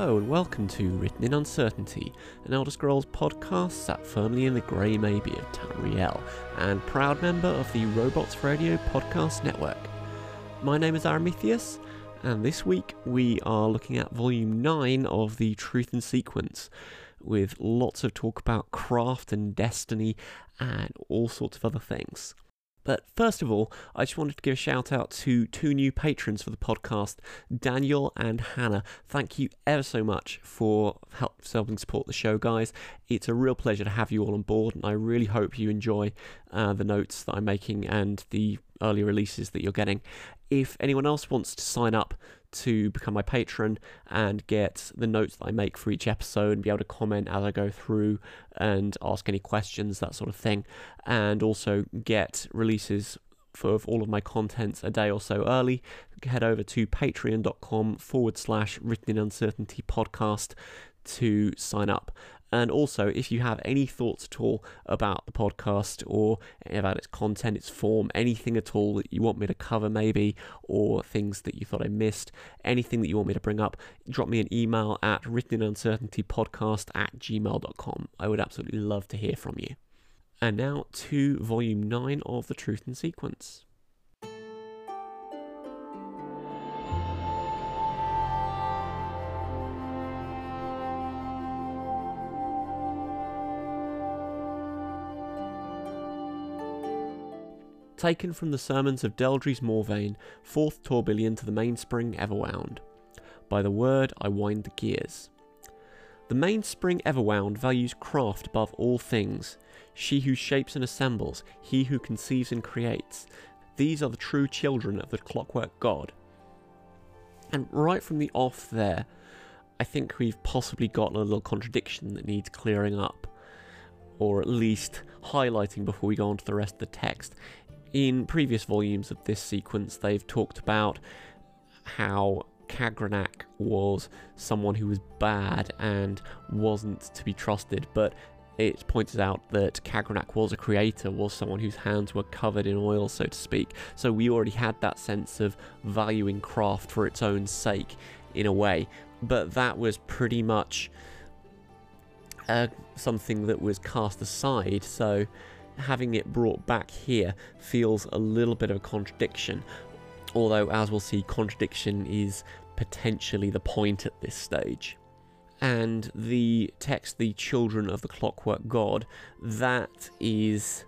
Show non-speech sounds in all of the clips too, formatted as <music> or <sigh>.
Hello and welcome to Written in Uncertainty, an Elder Scrolls podcast sat firmly in the grey maybe of Tamriel, and proud member of the Robots Radio podcast network. My name is Aramithius, and this week we are looking at volume 9 of the Truth in Sequence, with lots of talk about craft and destiny and all sorts of other things. But first of all, I just wanted to give a shout out to two new patrons for the podcast, Daniel and Hannah. Thank you ever so much for help, helping support the show, guys. It's a real pleasure to have you all on board, and I really hope you enjoy uh, the notes that I'm making and the early releases that you're getting. If anyone else wants to sign up to become my patron and get the notes that I make for each episode and be able to comment as I go through and ask any questions, that sort of thing, and also get releases for all of my contents a day or so early, head over to patreon.com forward slash written in uncertainty podcast to sign up. And also, if you have any thoughts at all about the podcast or about its content, its form, anything at all that you want me to cover, maybe, or things that you thought I missed, anything that you want me to bring up, drop me an email at writteninuncertaintypodcast at gmail.com. I would absolutely love to hear from you. And now to volume 9 of The Truth in Sequence. Taken from the sermons of Deldrise Moarvayne, fourth tourbillon to the mainspring ever wound. By the word I wind the gears. The mainspring ever wound values craft above all things. She who shapes and assembles, he who conceives and creates. These are the true children of the clockwork god. And right from the off there, I think we've possibly got a little contradiction that needs clearing up, or at least highlighting before we go on to the rest of the text. In previous volumes of this sequence, they've talked about how Kagrenac was someone who was bad and wasn't to be trusted, but it pointed out that Kagrenac was a creator, was someone whose hands were covered in oil, so to speak. So we already had that sense of valuing craft for its own sake, in a way. But that was pretty much uh, something that was cast aside. So having it brought back here feels a little bit of a contradiction. Although, as we'll see, contradiction is potentially the point at this stage. And the text, the children of the clockwork god, that is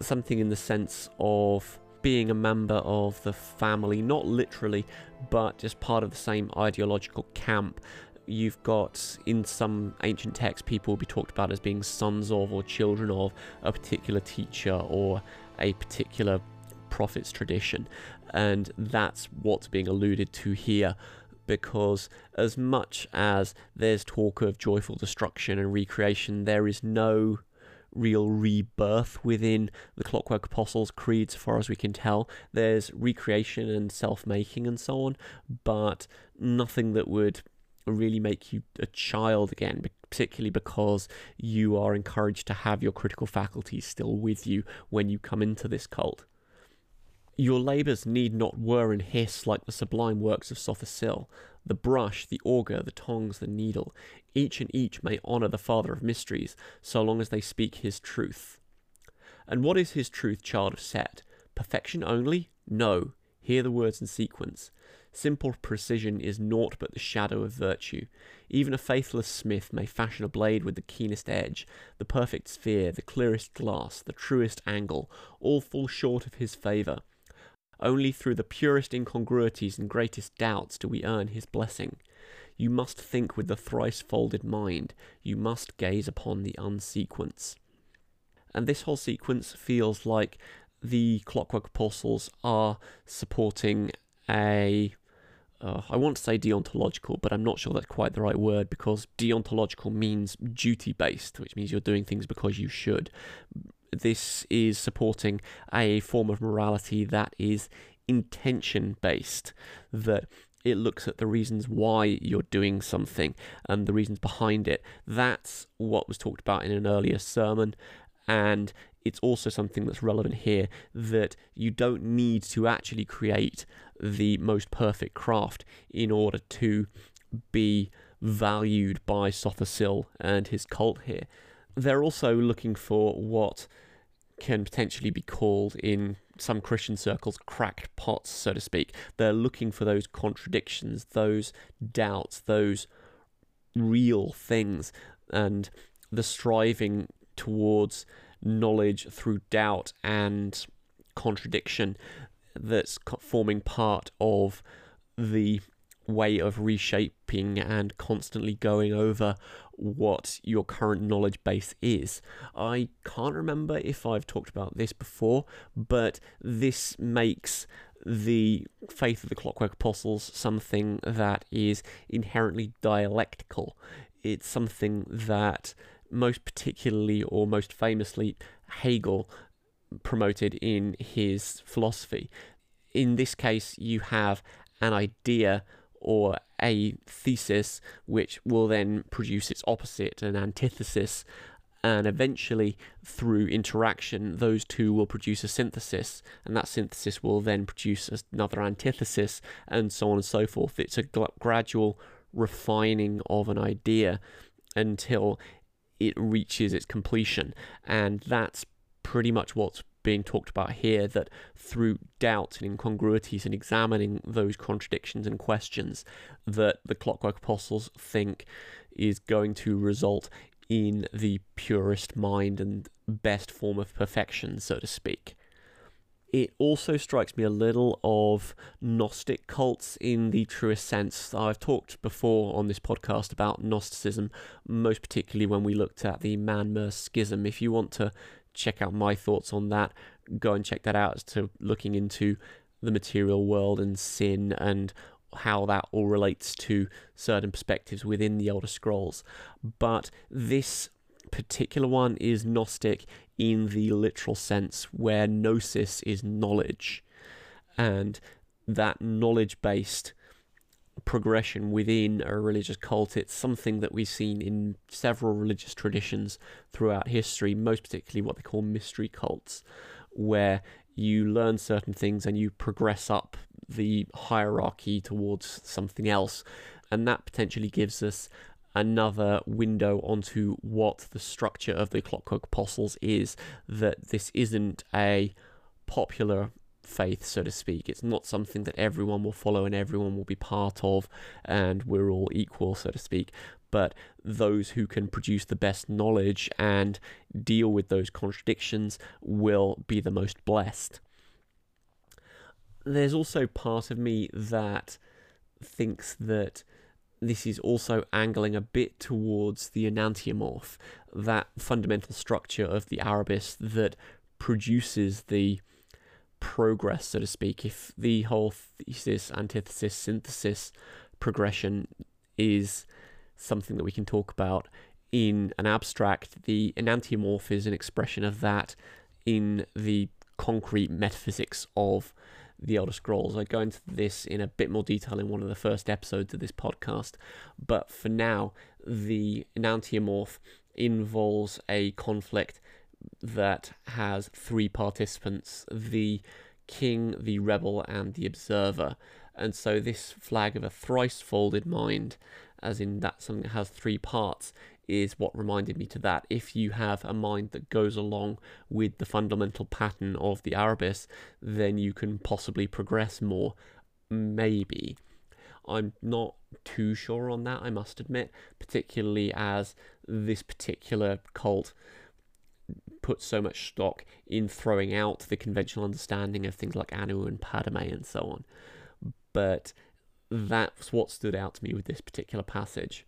something in the sense of being a member of the family, not literally, but just part of the same ideological camp you've got in some ancient texts people will be talked about as being sons of or children of a particular teacher or a particular prophet's tradition and that's what's being alluded to here because as much as there's talk of joyful destruction and recreation there is no real rebirth within the Clockwork Apostles creed, as far as we can tell. There's recreation and self making and so on, but nothing that would really make you a child again, particularly because you are encouraged to have your critical faculties still with you when you come into this cult. Your labours need not whir and hiss like the sublime works of Sotha Sil. The brush, the auger, the tongs, the needle, each and each may honour the Father of Mysteries, so long as they speak his truth. And what is his truth, child of Seht? Perfection only? No. Hear the words in sequence. Simple precision is naught but the shadow of virtue. Even a faithless smith may fashion a blade with the keenest edge, the perfect sphere, the clearest glass, the truest angle, all fall short of his favour. Only through the purest incongruities and greatest doubts do we earn his blessing. You must think with the thrice folded mind, you must gaze upon the unsequence. And this whole sequence feels like the Clockwork Apostles are supporting a uh, I want to say deontological, but I'm not sure that's quite the right word because deontological means duty based, which means you're doing things because you should. This is supporting a form of morality that is intention based, that it looks at the reasons why you're doing something and the reasons behind it. That's what was talked about in an earlier sermon, and it's also something that's relevant here that you don't need to actually create the most perfect craft in order to be valued by Sotha Sil and his cult here. They're also looking for what can potentially be called in some Christian circles cracked pots, so to speak. They're looking for those contradictions, those doubts, those real things, and the striving towards knowledge through doubt and contradiction that's forming part of the way of reshaping and constantly going over what your current knowledge base is. I can't remember if I've talked about this before, but this makes the faith of the Clockwork Apostles something that is inherently dialectical. It's something that most particularly or most famously Hegel promoted in his philosophy. In this case, you have an idea or a thesis which will then produce its opposite, an antithesis, and eventually through interaction those two will produce a synthesis and that synthesis will then produce another antithesis and so on and so forth it's a gradual refining of an idea until it reaches its completion. And that's pretty much what's being talked about here that through doubts and incongruities and examining those contradictions and questions that the clockwork apostles think is going to result in the purest mind and best form of perfection so to speak it also strikes me a little of Gnostic cults in the truest sense. I've talked before on this podcast about Gnosticism, most particularly when we looked at the Man Mer schism. If you want to check out my thoughts on that. Go and check that out as to looking into the material world and sin and how that all relates to certain perspectives within the Elder Scrolls. But this particular one is Gnostic in the literal sense, where gnosis is knowledge, and that knowledge based progression within a religious cult. It's something that we've seen in several religious traditions throughout history, most particularly what they call mystery cults, where you learn certain things and you progress up the hierarchy towards something else. And that potentially gives us another window onto what the structure of the Clockwork Apostles is. That this isn't a popular faith, so to speak. It's not something that everyone will follow and everyone will be part of, and we're all equal, so to speak. But those who can produce the best knowledge and deal with those contradictions will be the most blessed. There's also part of me that thinks that this is also angling a bit towards the enantiomorph, that fundamental structure of the Aurbis that produces the progress, so to speak, if the whole thesis, antithesis, synthesis progression is something that we can talk about in an abstract, the enantiomorph is an expression of that in the concrete metaphysics of the Elder Scrolls. I go into this in a bit more detail in one of the first episodes of this podcast, but for now, the enantiomorph involves a conflict that has three participants the king, the rebel, and the observer. And so, this flag of a thrice folded mind, as in that something that has three parts, is what reminded me to that. If you have a mind that goes along with the fundamental pattern of the Aurbis, then you can possibly progress more. Maybe. I'm not too sure on that, I must admit, particularly as this particular cult put so much stock in throwing out the conventional understanding of things like Anu and Padomay and so on. But that's what stood out to me with this particular passage.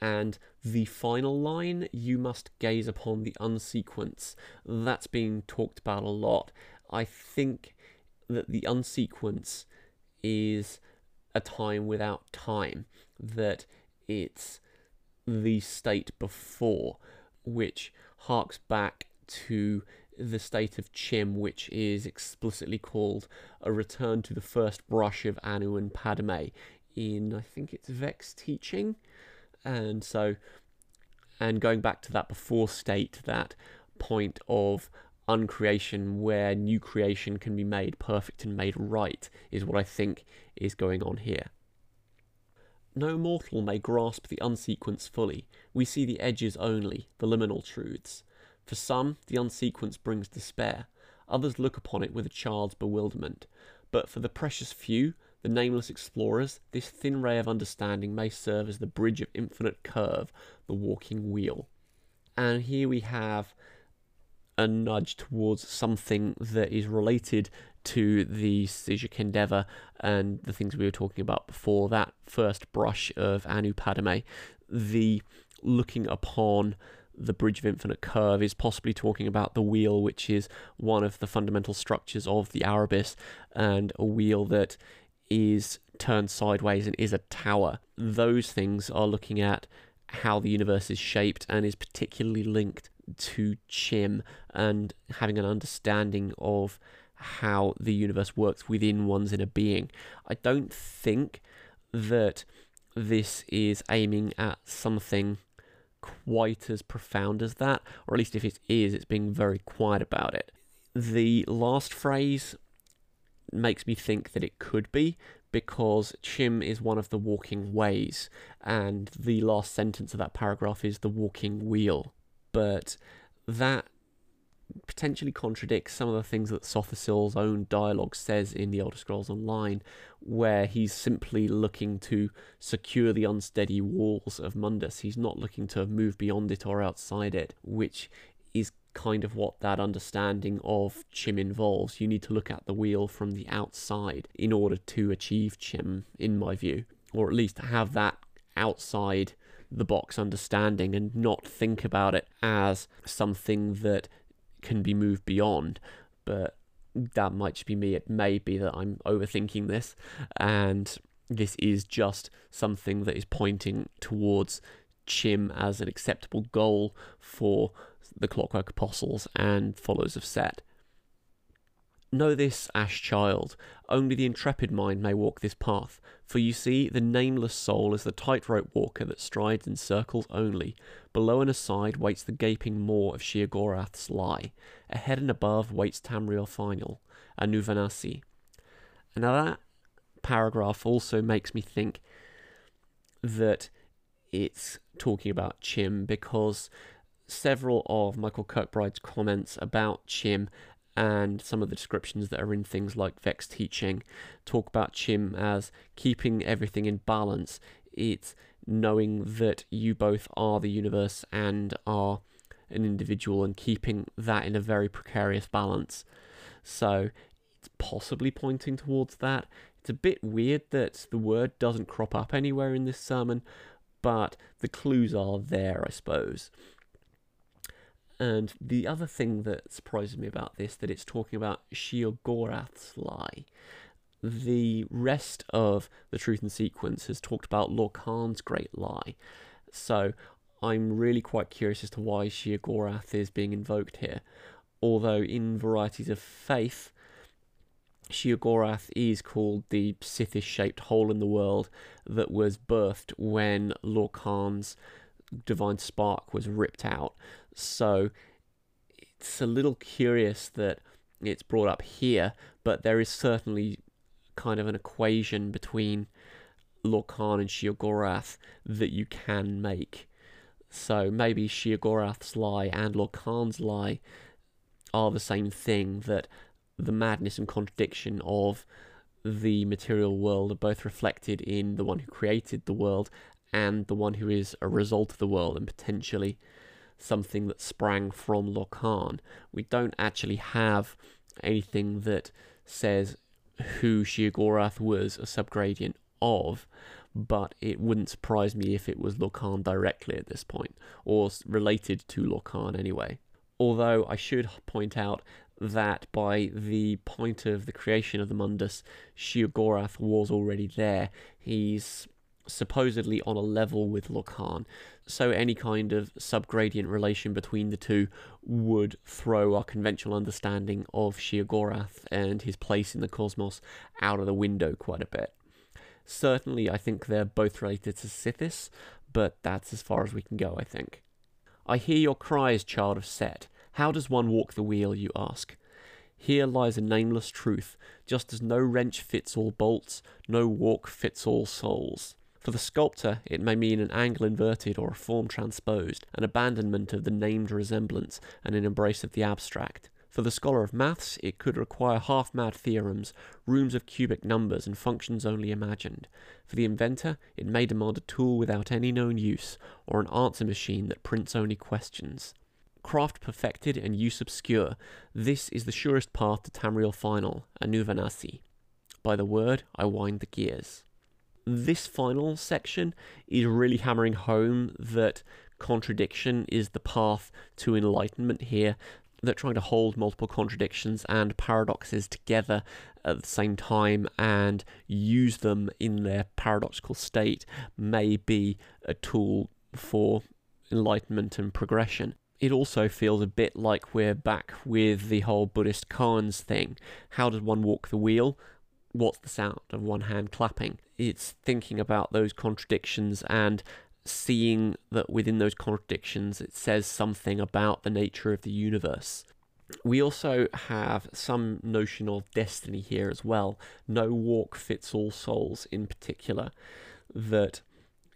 And the final line, you must gaze upon the unsequence. That's being talked about a lot. I think that the unsequence is a time without time, that it's the state before, which harks back to the state of Chim, which is explicitly called a return to the first brush of Anu and Padomay in, I think it's Vehk's teaching. And so, and going back to that before state, that point of uncreation where new creation can be made perfect and made right is what I think is going on here. No mortal may grasp the unsequence fully. We see the edges only, the liminal truths. For some, the unsequence brings despair. Others look upon it with a child's bewilderment. But for the precious few, the nameless explorers, this thin ray of understanding may serve as the bridge of infinite curve, the walking wheel. And here we have a nudge towards something that is related to the Psijic endeavor and the things we were talking about before that first brush of Anupadame, the looking upon the bridge of infinite curve is possibly talking about the wheel, which is one of the fundamental structures of the Aurbis, and a wheel that is turned sideways and is a tower. Those things are looking at how the universe is shaped and is particularly linked to Chim and having an understanding of how the universe works within one's inner being. I don't think that this is aiming at something quite as profound as that, or at least if it is, it's being very quiet about it. The last phrase makes me think that it could be because Chim is one of the walking ways, and the last sentence of that paragraph is the walking wheel. But that potentially contradicts some of the things that Sotha Sil's own dialogue says in the Elder Scrolls Online, where he's simply looking to secure the unsteady walls of Mundus. He's not looking to move beyond it or outside it, which is kind of what that understanding of Chim involves. You need to look at the wheel from the outside in order to achieve Chim, in my view, or at least have that outside the box understanding and not think about it as something that can be moved beyond. But that might just be me. It may be that I'm overthinking this, and this is just something that is pointing towards Chim as an acceptable goal for the Clockwork Apostles and followers of Seht. Know this, Ash child, only the intrepid mind may walk this path, for you see, the nameless soul is the tightrope walker that strides in circles only. Below and aside waits the gaping maw of Sheogorath's lie. Ahead and above waits Tamriel final. And now that paragraph also makes me think that it's talking about Chim because several of Michael Kirkbride's comments about Chim and some of the descriptions that are in things like Vehk's teaching talk about Chim as keeping everything in balance. It's knowing that you both are the universe and are an individual and keeping that in a very precarious balance. So it's possibly pointing towards that. It's a bit weird that the word doesn't crop up anywhere in this sermon, but the clues are there, I suppose. And the other thing that surprises me about this that it's talking about Sheogorath's lie. The rest of the Truth in Sequence has talked about Lorkhan's great lie. So I'm really quite curious as to why Sheogorath is being invoked here. Although in Varieties of Faith, Sheogorath is called the Sithis shaped hole in the world that was birthed when Lorkhan's divine spark was ripped out. So it's a little curious that it's brought up here, but there is certainly kind of an equation between Lorkhan and Sheogorath that you can make. So maybe Sheogorath's lie and Lorkhan's lie are the same thing, that the madness and contradiction of the material world are both reflected in the one who created the world and the one who is a result of the world and potentially something that sprang from Lorkhan. We don't actually have anything that says who Sheogorath was a subgradient of, but it wouldn't surprise me if it was Lorkhan directly at this point, or related to Lorkhan anyway. Although I should point out that by the point of the creation of the Mundus, Sheogorath was already there. He's supposedly on a level with Lorkhan. So any kind of subgradient relation between the two would throw our conventional understanding of Sheogorath and his place in the cosmos out of the window quite a bit. Certainly, I think they're both related to Sithis, but that's as far as we can go, I think. I hear your cries, child of Seht. How does one walk the wheel, you ask? Here lies a nameless truth, just as no wrench fits all bolts, no walk fits all souls. For the sculptor, it may mean an angle inverted or a form transposed, an abandonment of the named resemblance, and an embrace of the abstract. For the scholar of maths, it could require half mad theorems, rooms of cubic numbers, and functions only imagined. For the inventor, it may demand a tool without any known use, or an answer machine that prints only questions. Craft perfected and use obscure, this is the surest path to Tamriel final, Anuvanasi. By the word, I wind the gears. This final section is really hammering home that contradiction is the path to enlightenment here that trying to hold multiple contradictions and paradoxes together at the same time and use them in their paradoxical state may be a tool for enlightenment and progression. It also feels a bit like we're back with the whole Buddhist koans thing. How does one walk the wheel? What's the sound of one hand clapping? It's thinking about those contradictions and seeing that within those contradictions it says something about the nature of the universe. We also have some notion of destiny here as well. No walk fits all souls, in particular. That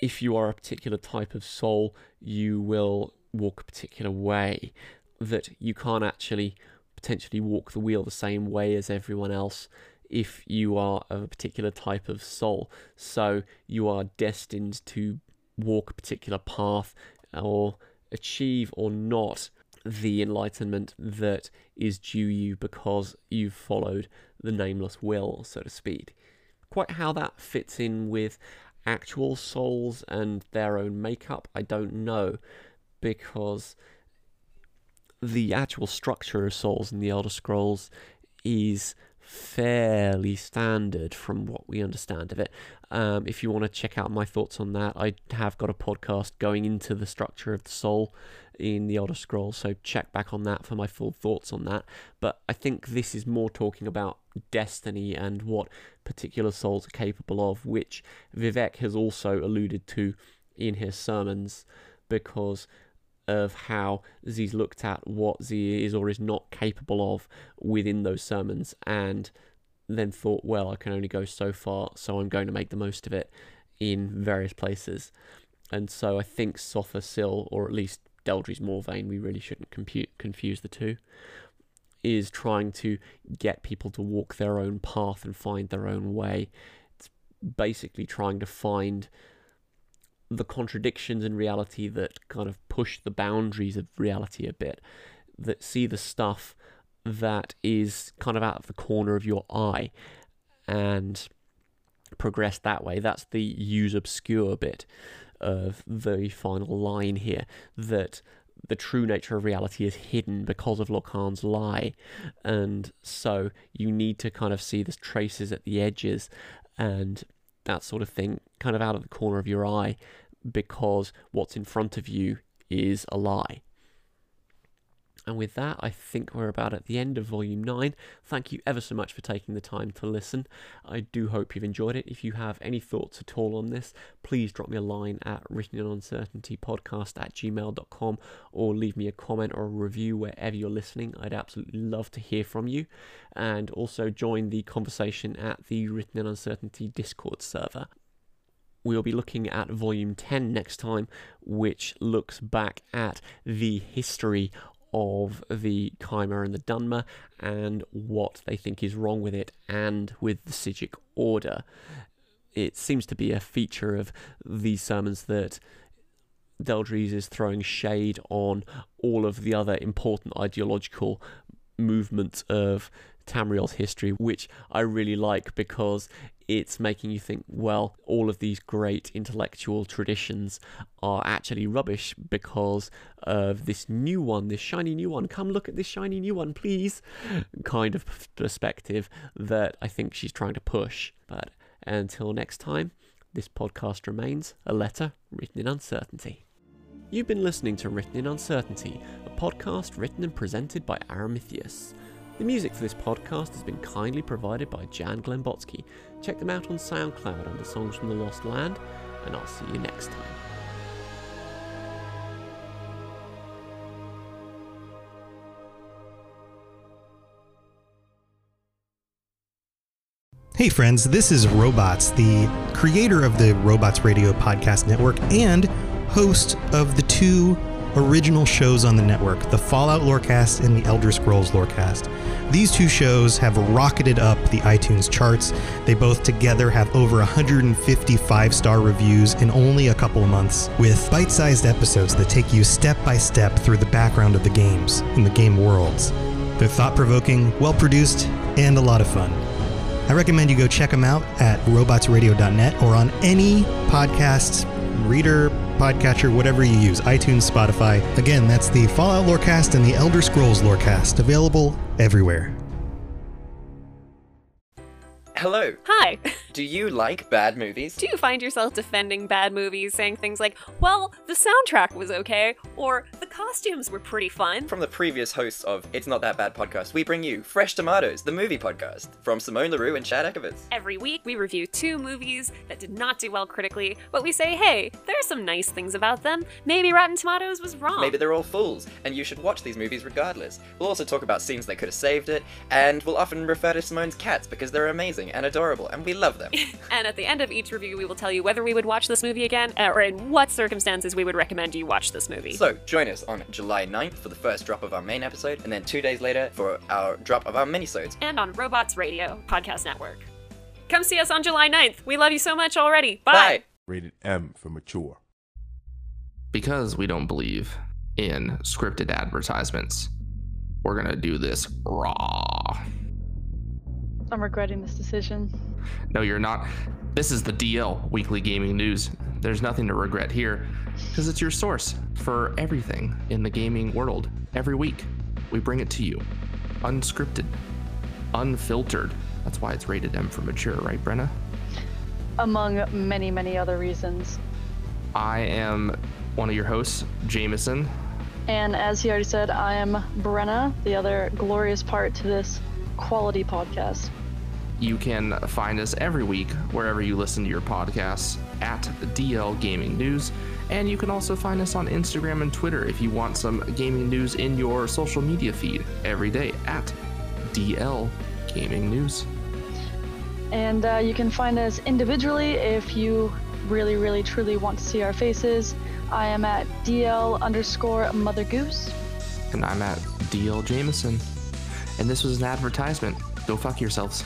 if you are a particular type of soul, you will walk a particular way. That you can't actually potentially walk the wheel the same way as everyone else if you are of a particular type of soul. So you are destined to walk a particular path or achieve or not the enlightenment that is due you because you've followed the nameless will, so to speak. Quite how that fits in with actual souls and their own makeup, I don't know, because the actual structure of souls in the Elder Scrolls is fairly standard from what we understand of it. Um, if you want to check out my thoughts on that, I have got a podcast going into the structure of the soul in the Elder Scrolls, so check back on that for my full thoughts on that. But I think this is more talking about destiny and what particular souls are capable of, which Vivec has also alluded to in his sermons, because of how Z's looked at what Z is or is not capable of within those sermons and then thought, well, I can only go so far, so I'm going to make the most of it in various places. And so I think Sotha Sil, or at least Deldrise Moarvayne, we really shouldn't compute, confuse the two, is trying to get people to walk their own path and find their own way. It's basically trying to find the contradictions in reality that kind of push the boundaries of reality a bit, that see the stuff that is kind of out of the corner of your eye and progress that way. That's the use obscure bit of the final line here that the true nature of reality is hidden because of Lorkhan's lie. And so you need to kind of see the traces at the edges and that sort of thing kind of out of the corner of your eye because what's in front of you is a lie. And with that, I think we're about at the end of Volume 9. Thank you ever so much for taking the time to listen. I do hope you've enjoyed it. If you have any thoughts at all on this, please drop me a line at writteninuncertaintypodcast at gmail.com or leave me a comment or a review wherever you're listening. I'd absolutely love to hear from you. And also join the conversation at the Written in Uncertainty Discord server we'll be looking at volume 10 next time, which looks back at the history of the Chimer and the Dunmer and what they think is wrong with it and with the Psijic Order. It seems to be a feature of these sermons that Deldrise is throwing shade on all of the other important ideological movements of Tamriel's history, which I really like because it's making you think, well, all of these great intellectual traditions are actually rubbish because of this new one, this shiny new one. Come look at this shiny new one, please. Kind of perspective that I think she's trying to push. But until next time, this podcast remains a letter written in uncertainty. You've been listening to Written in Uncertainty, a podcast written and presented by Aramithius. The music for this podcast has been kindly provided by Jan Glenbotsky. Check them out on SoundCloud under Songs from the Lost Land, and I'll see you next time. Hey, friends, this is Robots, the creator of the Robots Radio Podcast Network and host of the two original shows on the network the Fallout Lorecast and the Elder Scrolls Lorecast. These two shows have rocketed up the iTunes charts. They both together have over 155 star reviews in only a couple of months, with bite sized episodes that take you step by step through the background of the games and the game worlds. They're thought provoking, well produced, and a lot of fun. I recommend you go check them out at robotsradio.net or on any podcast reader, podcatcher, whatever you use, iTunes, Spotify. Again, that's the Fallout Lorecast and the Elder Scrolls Lorecast, available everywhere. Hello. Hi. <laughs> Do you like bad movies? Do you find yourself defending bad movies, saying things like, well, the soundtrack was okay, or the costumes were pretty fun? From the previous hosts of It's Not That Bad podcast, we bring you Fresh Tomatoes, the movie podcast, from Simone LaRue and Chad Ekovitz. Every week, we review two movies that did not do well critically, but we say, hey, there are some nice things about them. Maybe Rotten Tomatoes was wrong. Maybe they're all fools, and you should watch these movies regardless. We'll also talk about scenes that could have saved it, and we'll often refer to Simone's cats because they're amazing and adorable, and we love them. <laughs> and at the end of each review, we will tell you whether we would watch this movie again, uh, or in what circumstances we would recommend you watch this movie. So, join us on July 9th for the first drop of our main episode, and then two days later for our drop of our minisodes. and on Robots Radio Podcast Network. Come see us on July 9th. We love you so much already. Bye. Bye! Rated M for mature. because we don't believe in scripted advertisements, we're gonna do this raw. I'm regretting this decision. No, you're not. This is the DL Weekly Gaming News. There's nothing to regret here because it's your source for everything in the gaming world. Every week, we bring it to you unscripted, unfiltered. That's why it's rated M for mature, right, Brenna? Among many, many other reasons. I am one of your hosts, Jameson. And as he already said, I am Brenna, the other glorious part to this quality podcast. You can find us every week wherever you listen to your podcasts at DL Gaming News. And you can also find us on Instagram and Twitter if you want some gaming news in your social media feed every day at DL Gaming News. And uh, you can find us individually if you really, really, truly want to see our faces. I am at DL underscore Mother Goose. And I'm at DL Jameson. And this was an advertisement. Go fuck yourselves.